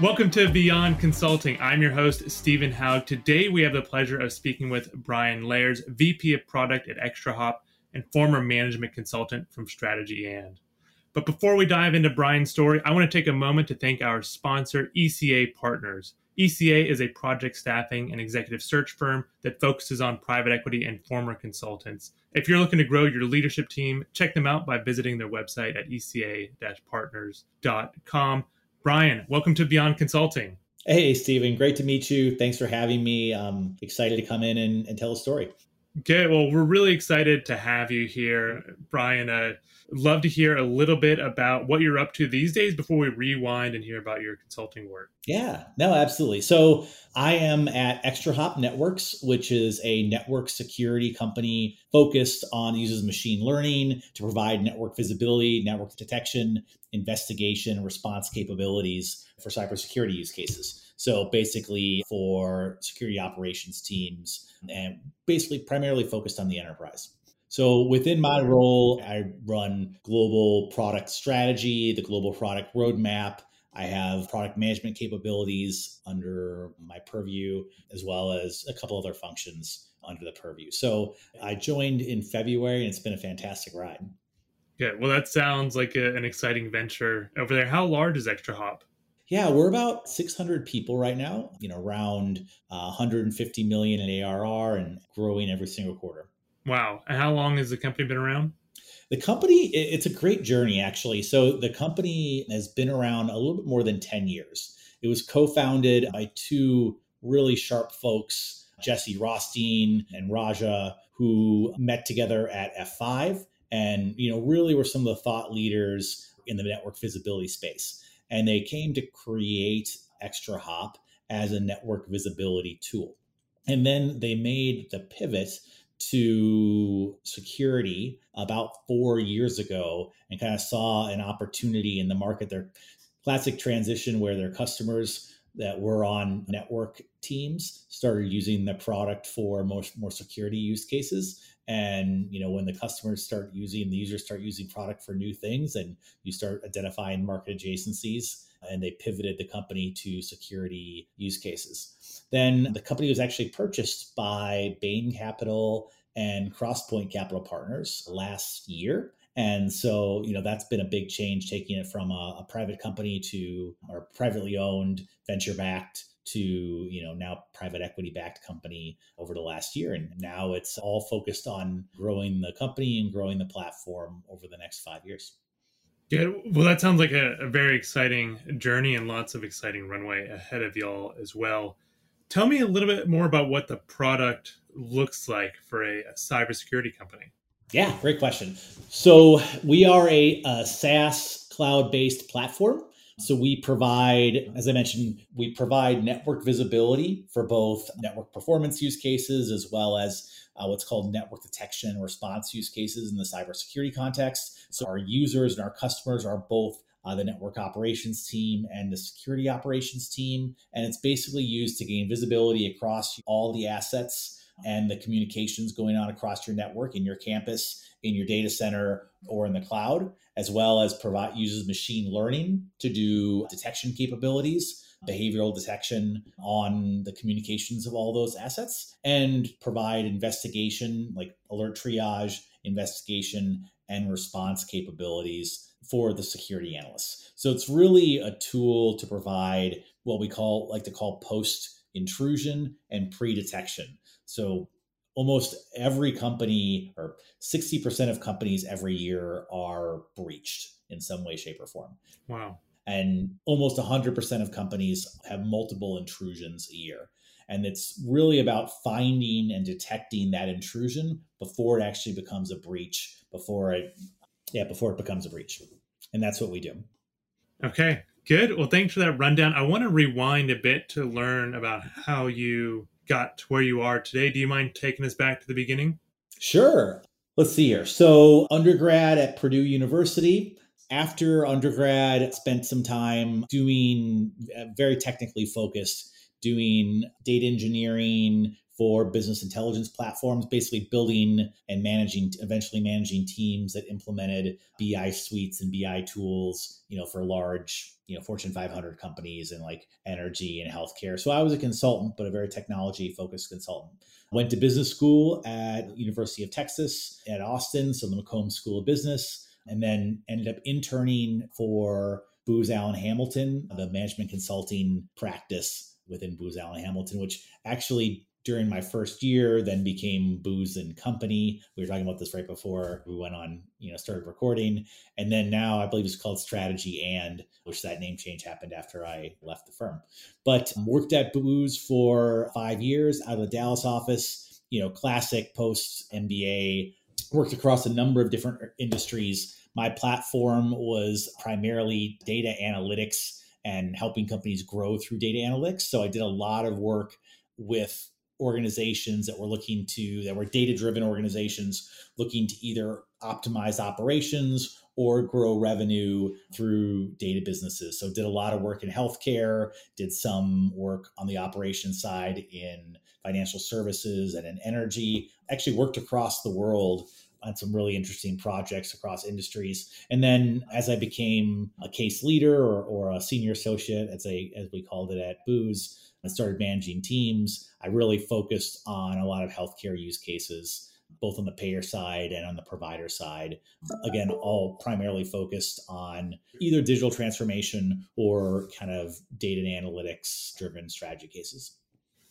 Welcome to Beyond Consulting. I'm your host, Stephen Haug. Today we have the pleasure of speaking with Bryan Lares, VP of Product at ExtraHop and former management consultant from Strategy and. But before we dive into Bryan's story, I want to take a moment to thank our sponsor, ECA Partners. ECA is a project staffing and executive search firm that focuses on private equity and former consultants. If you're looking to grow your leadership team, check them out by visiting their website at eca-partners.com. Bryan, welcome to Beyond Consulting. Hey, Stephen. Great to meet you. Thanks for having me. I'm excited to come in and, and tell a story. Okay, well, we're really excited to have you here, Bryan. Uh, love to hear a little bit about what you're up to these days before we rewind and hear about your consulting work. Yeah, no, absolutely. So I am at ExtraHop Networks, which is a network security company focused on uses machine learning to provide network visibility, network detection, investigation, response capabilities for cybersecurity use cases. So basically for security operations teams and basically primarily focused on the enterprise. So within my role, I run global product strategy, the global product roadmap. I have product management capabilities under my purview, as well as a couple other functions under the purview. So I joined in February and it's been a fantastic ride. Yeah, well, that sounds like a, an exciting venture over there. How large is ExtraHop? Yeah, we're about 600 people right now, you know, around uh, 150 million in ARR and growing every single quarter. Wow. And how long has the company been around? The company, it's a great journey, actually. So the company has been around a little bit more than 10 years. It was co founded by two really sharp folks, Jesse Rothstein and Raja, who met together at F5 and, you know, really were some of the thought leaders in the network visibility space and they came to create ExtraHop as a network visibility tool. And then they made the pivot to security about four years ago and kind of saw an opportunity in the market. Their classic transition where their customers that were on network teams started using the product for more, more security use cases and you know when the customers start using the users start using product for new things and you start identifying market adjacencies and they pivoted the company to security use cases. Then the company was actually purchased by bain capital and crosspoint capital partners last year. And so, you know, that's been a big change, taking it from a, a private company to or privately owned, venture backed to you know now private equity backed company over the last year. And now it's all focused on growing the company and growing the platform over the next five years. Yeah well that sounds like a, a very exciting journey and lots of exciting runway ahead of y'all as well. Tell me a little bit more about what the product looks like for a, a cybersecurity company. Yeah great question. So we are a, a saas cloud-based platform so we provide, as I mentioned, we provide network visibility for both network performance use cases as well as uh, what's called network detection and response use cases in the cybersecurity context. So our users and our customers are both uh, the network operations team and the security operations team. And it's basically used to gain visibility across all the assets and the communications going on across your network in your campus, in your data center, or in the cloud as well as provide uses machine learning to do detection capabilities behavioral detection on the communications of all those assets and provide investigation like alert triage investigation and response capabilities for the security analysts. So it's really a tool to provide what we call like to call post intrusion and pre-detection. So almost every company or 60% of companies every year are breached in some way shape or form. Wow. And almost 100% of companies have multiple intrusions a year. And it's really about finding and detecting that intrusion before it actually becomes a breach before it yeah before it becomes a breach. And that's what we do. Okay good. Well thanks for that rundown. I want to rewind a bit to learn about how you got to where you are today. Do you mind taking us back to the beginning? Sure. Let's see here. So, undergrad at Purdue University. After undergrad, spent some time doing uh, very technically focused, doing data engineering for business intelligence platforms, basically building and managing, eventually managing teams that implemented BI suites and BI tools, you know, for large, you know, Fortune 500 companies and like energy and healthcare. So I was a consultant, but a very technology focused consultant. Went to business school at University of Texas at Austin, so the McCombs School of Business, and then ended up interning for Booz Allen Hamilton, the management consulting practice within Booz Allen Hamilton, which actually during my first year then became Booz and Company. We were talking about this right before we went on, you know, started recording. And then now I believe it's called Strategy and, which that name change happened after I left the firm. But worked at Booz for five years out of the Dallas office, you know, classic post MBA, worked across a number of different industries my platform was primarily data analytics and helping companies grow through data analytics. So I did a lot of work with organizations that were looking to that were data driven organizations looking to either optimize operations or grow revenue through data businesses. So did a lot of work in healthcare, did some work on the operations side in financial services and in energy. Actually worked across the world on some really interesting projects across industries. And then as I became a case leader or, or a senior associate, as a as we called it at Booz, I started managing teams, I really focused on a lot of healthcare use cases, both on the payer side and on the provider side. Again, all primarily focused on either digital transformation or kind of data and analytics driven strategy cases.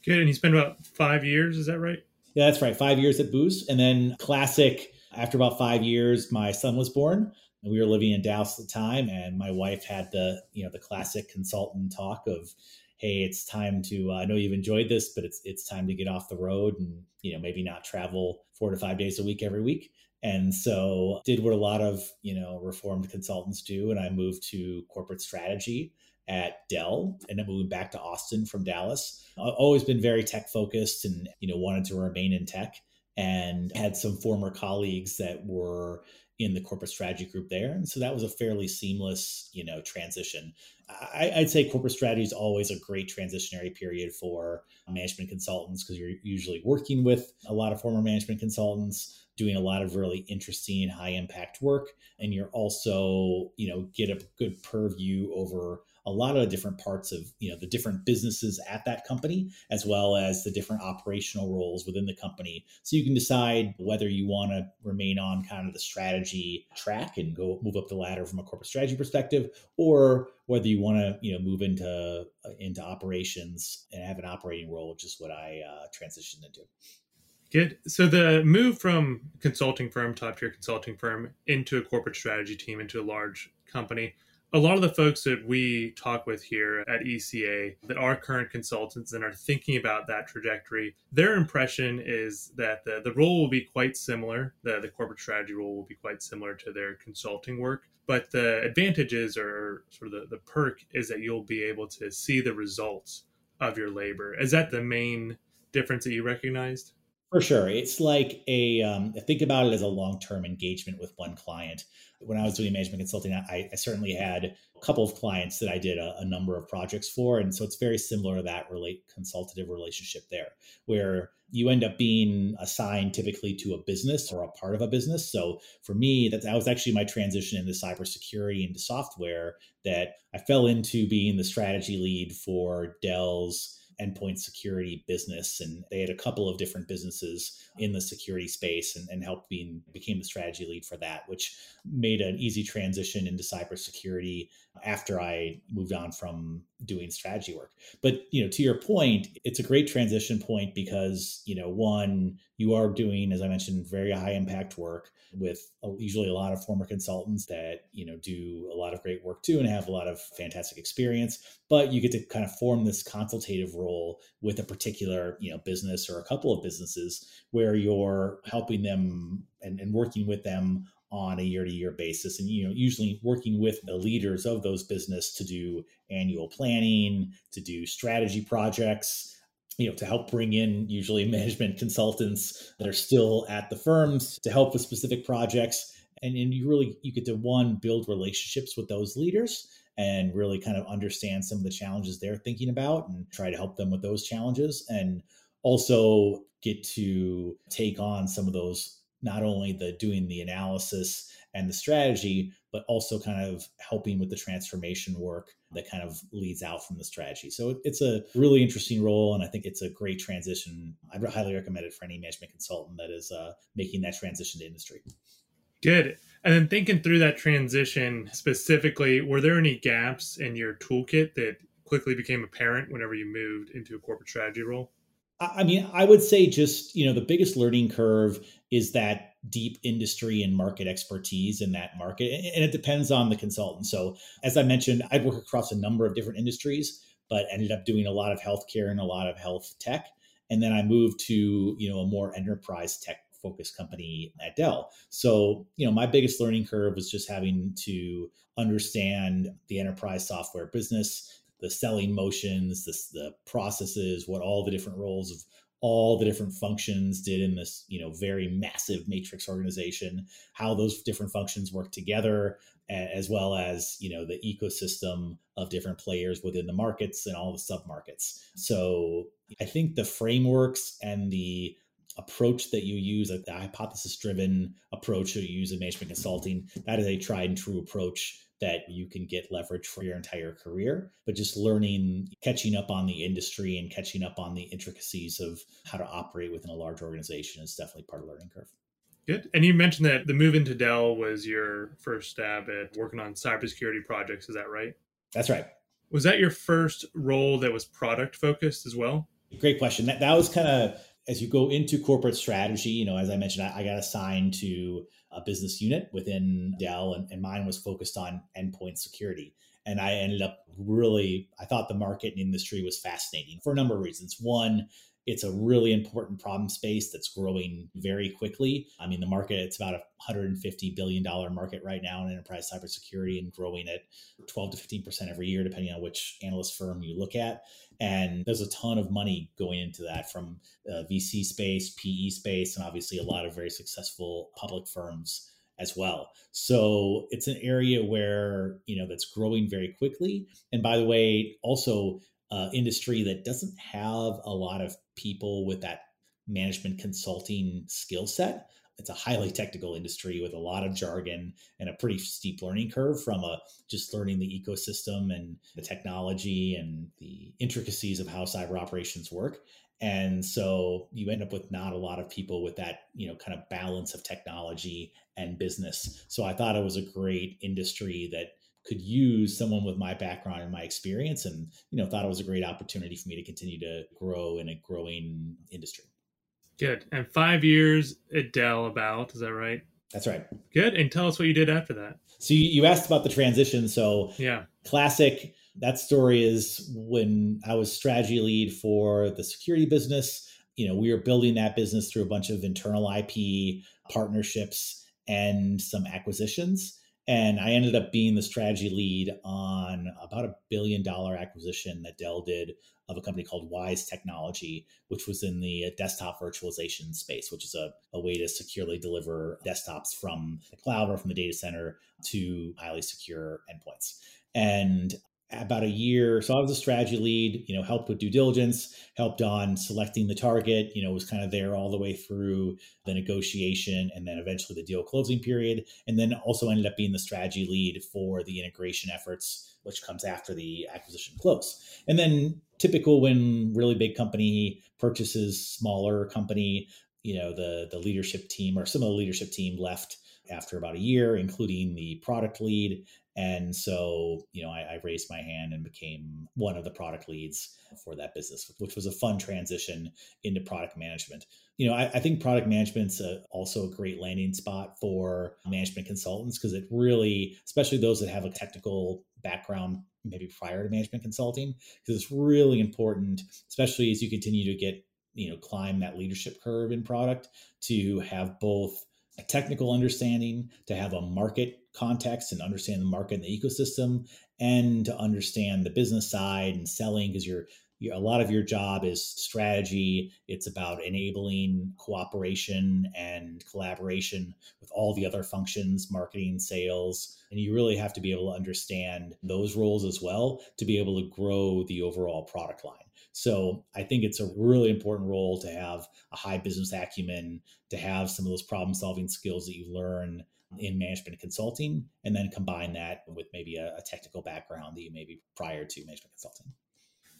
Good. And you spent about five years, is that right? Yeah, that's right. Five years at Booz. And then classic after about five years, my son was born. And we were living in Dallas at the time, and my wife had the you know the classic consultant talk of, "Hey, it's time to. Uh, I know you've enjoyed this, but it's it's time to get off the road and you know maybe not travel four to five days a week every week." And so did what a lot of you know reformed consultants do, and I moved to corporate strategy at Dell and then moving back to Austin from Dallas. I've always been very tech focused and you know wanted to remain in tech and had some former colleagues that were in the corporate strategy group there. And so that was a fairly seamless, you know, transition. I, would say corporate strategy is always a great transitionary period for management consultants because you're usually working with a lot of former management consultants, doing a lot of really interesting, high impact work, and you're also, you know, get a good purview over a lot of different parts of you know the different businesses at that company as well as the different operational roles within the company. So you can decide whether you want to remain on kind of the strategy track and go move up the ladder from a corporate strategy perspective or whether you want to you know move into uh, into operations and have an operating role which is what i uh, transitioned into Good. So the move from consulting firm, top tier consulting firm, into a corporate strategy team, into a large company, a lot of the folks that we talk with here at ECA that are current consultants and are thinking about that trajectory, their impression is that the, the role will be quite similar. The, the corporate strategy role will be quite similar to their consulting work. But the advantages or sort of the, the perk is that you'll be able to see the results of your labor. Is that the main difference that you recognized? For sure. It's like a, um, think about it as a long term engagement with one client. When I was doing management consulting, I, I certainly had a couple of clients that I did a, a, number of projects for. And so it's very similar to that relate consultative relationship there, where you end up being assigned typically to a business or a part of a business. So for me, that, that was actually my transition into cybersecurity into software that I fell into being the strategy lead for Dell's endpoint security business and they had a couple of different businesses in the security space and, and helped being became the strategy lead for that which made an easy transition into cybersecurity after i moved on from doing strategy work. But you know to your point it's a great transition point because you know one you are doing as i mentioned very high impact work with usually a lot of former consultants that you know do a lot of great work too and have a lot of fantastic experience but you get to kind of form this consultative role with a particular you know business or a couple of businesses where you're helping them and, and working with them on a year to year basis and you know usually working with the leaders of those business to do annual planning to do strategy projects you know to help bring in usually management consultants that are still at the firms to help with specific projects. And, and you really you get to one build relationships with those leaders and really kind of understand some of the challenges they're thinking about and try to help them with those challenges and also get to take on some of those, not only the doing the analysis and the strategy, but also kind of helping with the transformation work that kind of leads out from the strategy. So it's a really interesting role, and I think it's a great transition. I'd highly recommend it for any management consultant that is uh, making that transition to industry. Good. And then thinking through that transition specifically, were there any gaps in your toolkit that quickly became apparent whenever you moved into a corporate strategy role? I mean, I would say just, you know, the biggest learning curve is that deep industry and market expertise in that market. And it depends on the consultant. So, as I mentioned, I work across a number of different industries, but ended up doing a lot of healthcare and a lot of health tech. And then I moved to, you know, a more enterprise tech focused company at Dell. So, you know, my biggest learning curve was just having to understand the enterprise software business, the selling motions, the, the processes, what all the different roles of all the different functions did in this you know very massive matrix organization how those different functions work together as well as you know the ecosystem of different players within the markets and all the sub markets so i think the frameworks and the approach that you use, like the hypothesis driven approach that you use in management consulting, that is a tried and true approach that you can get leverage for your entire career. But just learning, catching up on the industry and catching up on the intricacies of how to operate within a large organization is definitely part of the learning curve. Good. And you mentioned that the move into Dell was your first stab at working on cybersecurity projects. Is that right? That's right. Was that your first role that was product focused as well? Great question. That, that was kind of as you go into corporate strategy, you know, as I mentioned, I, I got assigned to a business unit within Dell, and, and, mine was focused on endpoint security. And I ended up really, I thought the market and industry was fascinating for a number of reasons. One, it's a really important problem space that's growing very quickly. I mean, the market, it's about a $150 billion market right now in enterprise cybersecurity and growing at 12 to 15% every year, depending on which analyst firm you look at. And there's a ton of money going into that from uh, VC space, PE space, and obviously a lot of very successful public firms as well. So it's an area where, you know, that's growing very quickly. And by the way, also uh, industry that doesn't have a lot of people with that management consulting skill set. It's a highly technical industry with a lot of jargon and a pretty steep learning curve from a just learning the ecosystem and the technology and the intricacies of how cyber operations work. And so you end up with not a lot of people with that, you know, kind of balance of technology and business. So I thought it was a great industry that could use someone with my background and my experience and you know thought it was a great opportunity for me to continue to grow in a growing industry. Good. And five years at dell about is that right? That's right. Good. And tell us what you did after that. So you, you asked about the transition. So yeah. classic that story is when i was strategy lead for the security business. You know we were building that business through a bunch of internal ip partnerships and some acquisitions and I ended up being the strategy lead on about a billion dollar acquisition that Dell did of a company called Wyse Technology, which was in the desktop virtualization space, which is a, a way to securely deliver desktops from the cloud or from the data center to highly secure endpoints. And about a year. So I was a strategy lead, you know, helped with due diligence, helped on selecting the target, you know, was kind of there all the way through the negotiation and then eventually the deal closing period. And then also ended up being the strategy lead for the integration efforts, which comes after the acquisition close. And then typical when really big company purchases smaller company, you know, the the leadership team or some of the leadership team left after about a year, including the product lead and so, you know, I, I, raised my hand and became one of the product leads for that business, which was a fun transition into product management. You know, I, I think product management's a, also a great landing spot for management consultants because it really, especially those that have a technical background maybe prior to management consulting, because it's really important, especially as you continue to get, you know, climb that leadership curve in product to have both a technical understanding, to have a market context and understand the market and the ecosystem, and to understand the business side and selling because you're a lot of your job is strategy. It's about enabling cooperation and collaboration with all the other functions, marketing, sales. And you really have to be able to understand those roles as well to be able to grow the overall product line. So I think it's a really important role to have a high business acumen, to have some of those problem solving skills that you learn in management consulting, and then combine that with maybe a, a technical background that you maybe prior to management consulting.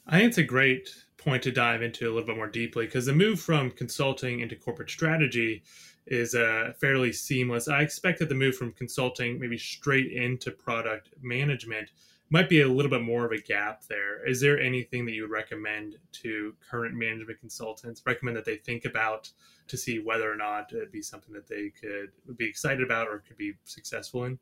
I think it's a great point to dive into a little bit more deeply because the move from consulting into corporate strategy is uh, fairly seamless. I expect that the move from consulting maybe straight into product management might be a little bit more of a gap there. Is there anything that you would recommend to current management consultants? Recommend that they think about to see whether or not it'd be something that they could be excited about or could be successful in?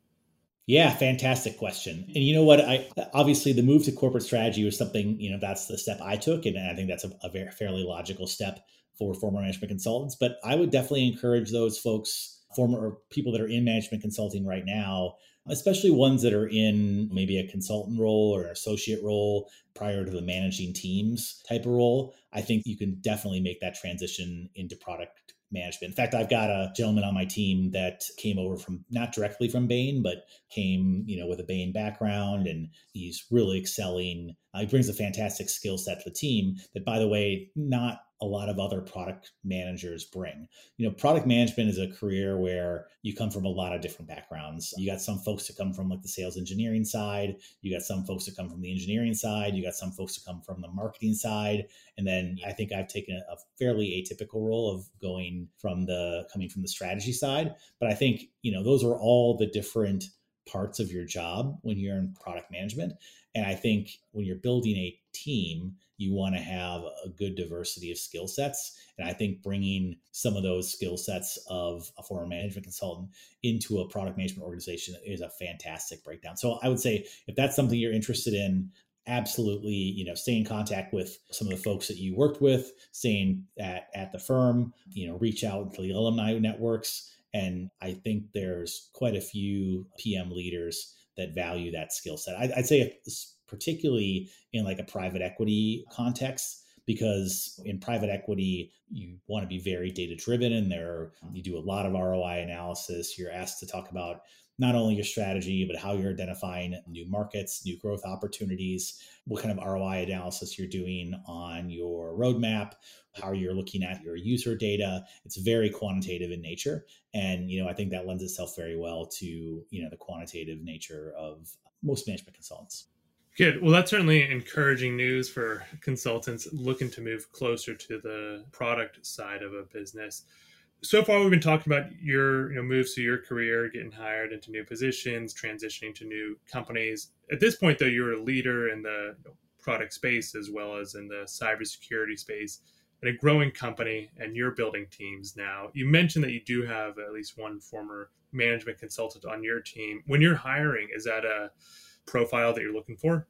Yeah, fantastic question. And you know what? I obviously the move to corporate strategy was something you know that's the step I took, and I think that's a, a very fairly logical step for former management consultants. But I would definitely encourage those folks, former or people that are in management consulting right now, especially ones that are in maybe a consultant role or associate role prior to the managing teams type of role. I think you can definitely make that transition into product management. In fact, I've got a gentleman on my team that came over from not directly from Bain, but came, you know, with a Bain background and he's really excelling. Uh, he brings a fantastic skill set to the team that, by the way, not a lot of other product managers bring. You know, product management is a career where you come from a lot of different backgrounds. You got some folks that come from like the sales engineering side, you got some folks that come from the engineering side, you got some folks that come from the marketing side, and then I think I've taken a fairly atypical role of going from the coming from the strategy side, but I think, you know, those are all the different parts of your job when you're in product management. And I think when you're building a team, you want to have a good diversity of skill sets. And I think bringing some of those skill sets of a former management consultant into a product management organization is a fantastic breakdown. So I would say if that's something you're interested in, absolutely, you know, stay in contact with some of the folks that you worked with, staying at, at the firm, you know, reach out to the alumni networks. And I think there's quite a few PM leaders that value that skill set. I, would say particularly in like a private equity context because in private equity you want to be very data driven and there you do a lot of ROI analysis you're asked to talk about not only your strategy but how you're identifying new markets new growth opportunities what kind of ROI analysis you're doing on your roadmap how you're looking at your user data it's very quantitative in nature and you know i think that lends itself very well to you know the quantitative nature of most management consultants Good. Well, that's certainly encouraging news for consultants looking to move closer to the product side of a business. So far, we've been talking about your you know, moves to your career, getting hired into new positions, transitioning to new companies. At this point, though, you're a leader in the product space as well as in the cybersecurity space in a growing company, and you're building teams now. You mentioned that you do have at least one former management consultant on your team. When you're hiring, is that a profile that you're looking for?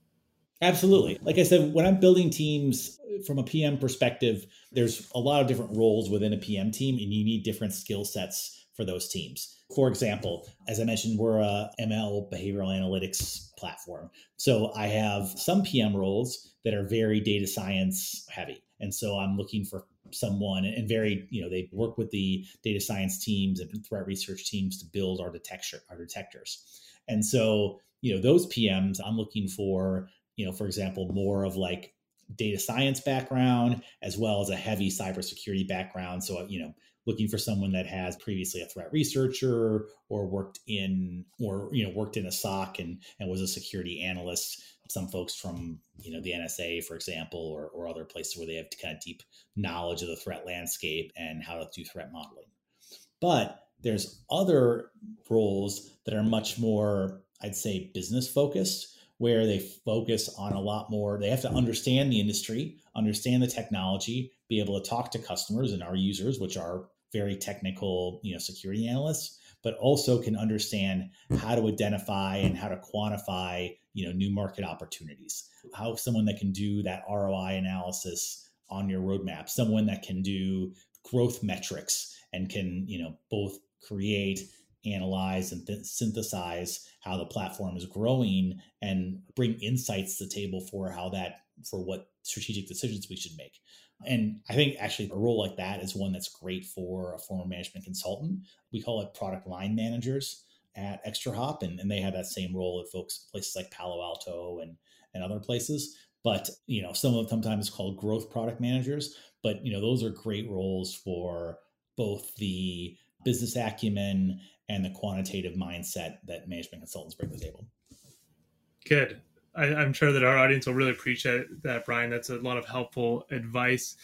Absolutely. Like I said, when I'm building teams uh, from a PM perspective, there's a lot of different roles within a PM team, and you need different skill sets for those teams. For example, as I mentioned, we're a ML behavioral analytics platform. So I have some PM roles that are very data science heavy. And so I'm looking for someone and very, you know, they work with the data science teams and threat research teams to build our detector our detectors. And so you know those pms i'm looking for you know for example more of like data science background as well as a heavy cybersecurity background. So uh, you know looking for someone that has previously a threat researcher or worked in or you know worked in a soc and and was a security analyst. Some folks from you know the nsa for example or, or other places where they have kind of deep knowledge of the threat landscape and how to do threat modeling. But there's other roles that are much more I'd say business focused, where they focus on a lot more. They have to understand the industry, understand the technology, be able to talk to customers and our users, which are very technical, you know, security analysts, but also can understand how to identify and how to quantify, you know, new market opportunities. How someone that can do that ROI analysis on your roadmap, someone that can do growth metrics and can, you know, both create analyze and th- synthesize how the platform is growing and bring insights to the table for how that for what strategic decisions we should make. And I think actually a role like that is one that's great for a former management consultant. We call it product line managers at ExtraHop, and, and they have that same role at folks places like Palo Alto and and other places. But you know, some of them sometimes called growth product managers. But you know, those are great roles for both the business acumen and the quantitative mindset that management consultants bring to the table. Good. I, am sure that our audience will really appreciate that, Bryan. That's a lot of helpful advice.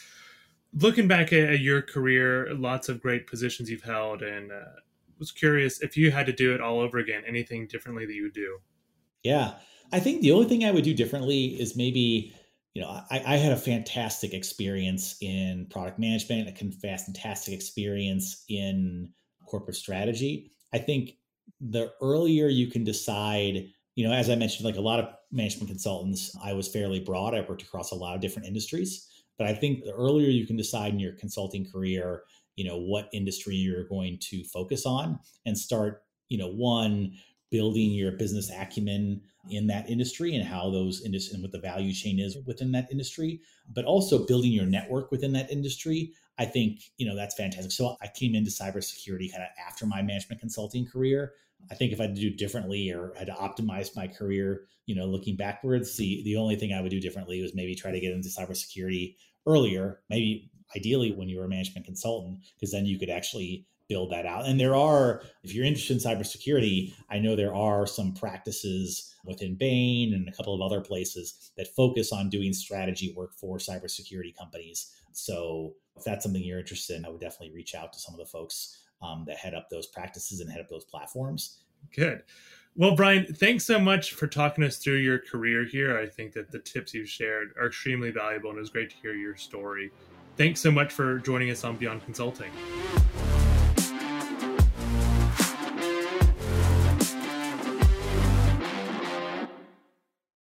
Looking back at, your career, lots of great positions you've held, and uh, was curious if you had to do it all over again, anything differently that you would do? Yeah, I think the only thing I would do differently is maybe, you know, I, I had a fantastic experience in product management, a fantastic experience in corporate strategy. I think the earlier you can decide you know, as I mentioned, like a lot of management consultants, I was fairly broad. I worked across a lot of different industries. But I think the earlier you can decide in your consulting career, you know, what industry you're going to focus on and start, you know, one, building your business acumen in that industry and how those industry and what the value chain is within that industry, but also building your network within that industry. I think, you know, that's fantastic. So I came into cybersecurity kind of after my management consulting career. I think if I had to do differently or had to optimize my career, you know, looking backwards, the the only thing I would do differently was maybe try to get into cybersecurity earlier, maybe ideally when you were a management consultant, because then you could actually build that out. And there are, if you're interested in cybersecurity, I know there are some practices within Bain and a couple of other places that focus on doing strategy work for cybersecurity companies. So if that's something you're interested in, I would definitely reach out to some of the folks um, that head up those practices and head up those platforms. Good. Well, Bryan, thanks so much for talking us through your career here. I think that the tips you've shared are extremely valuable, and it was great to hear your story. Thanks so much for joining us on Beyond Consulting.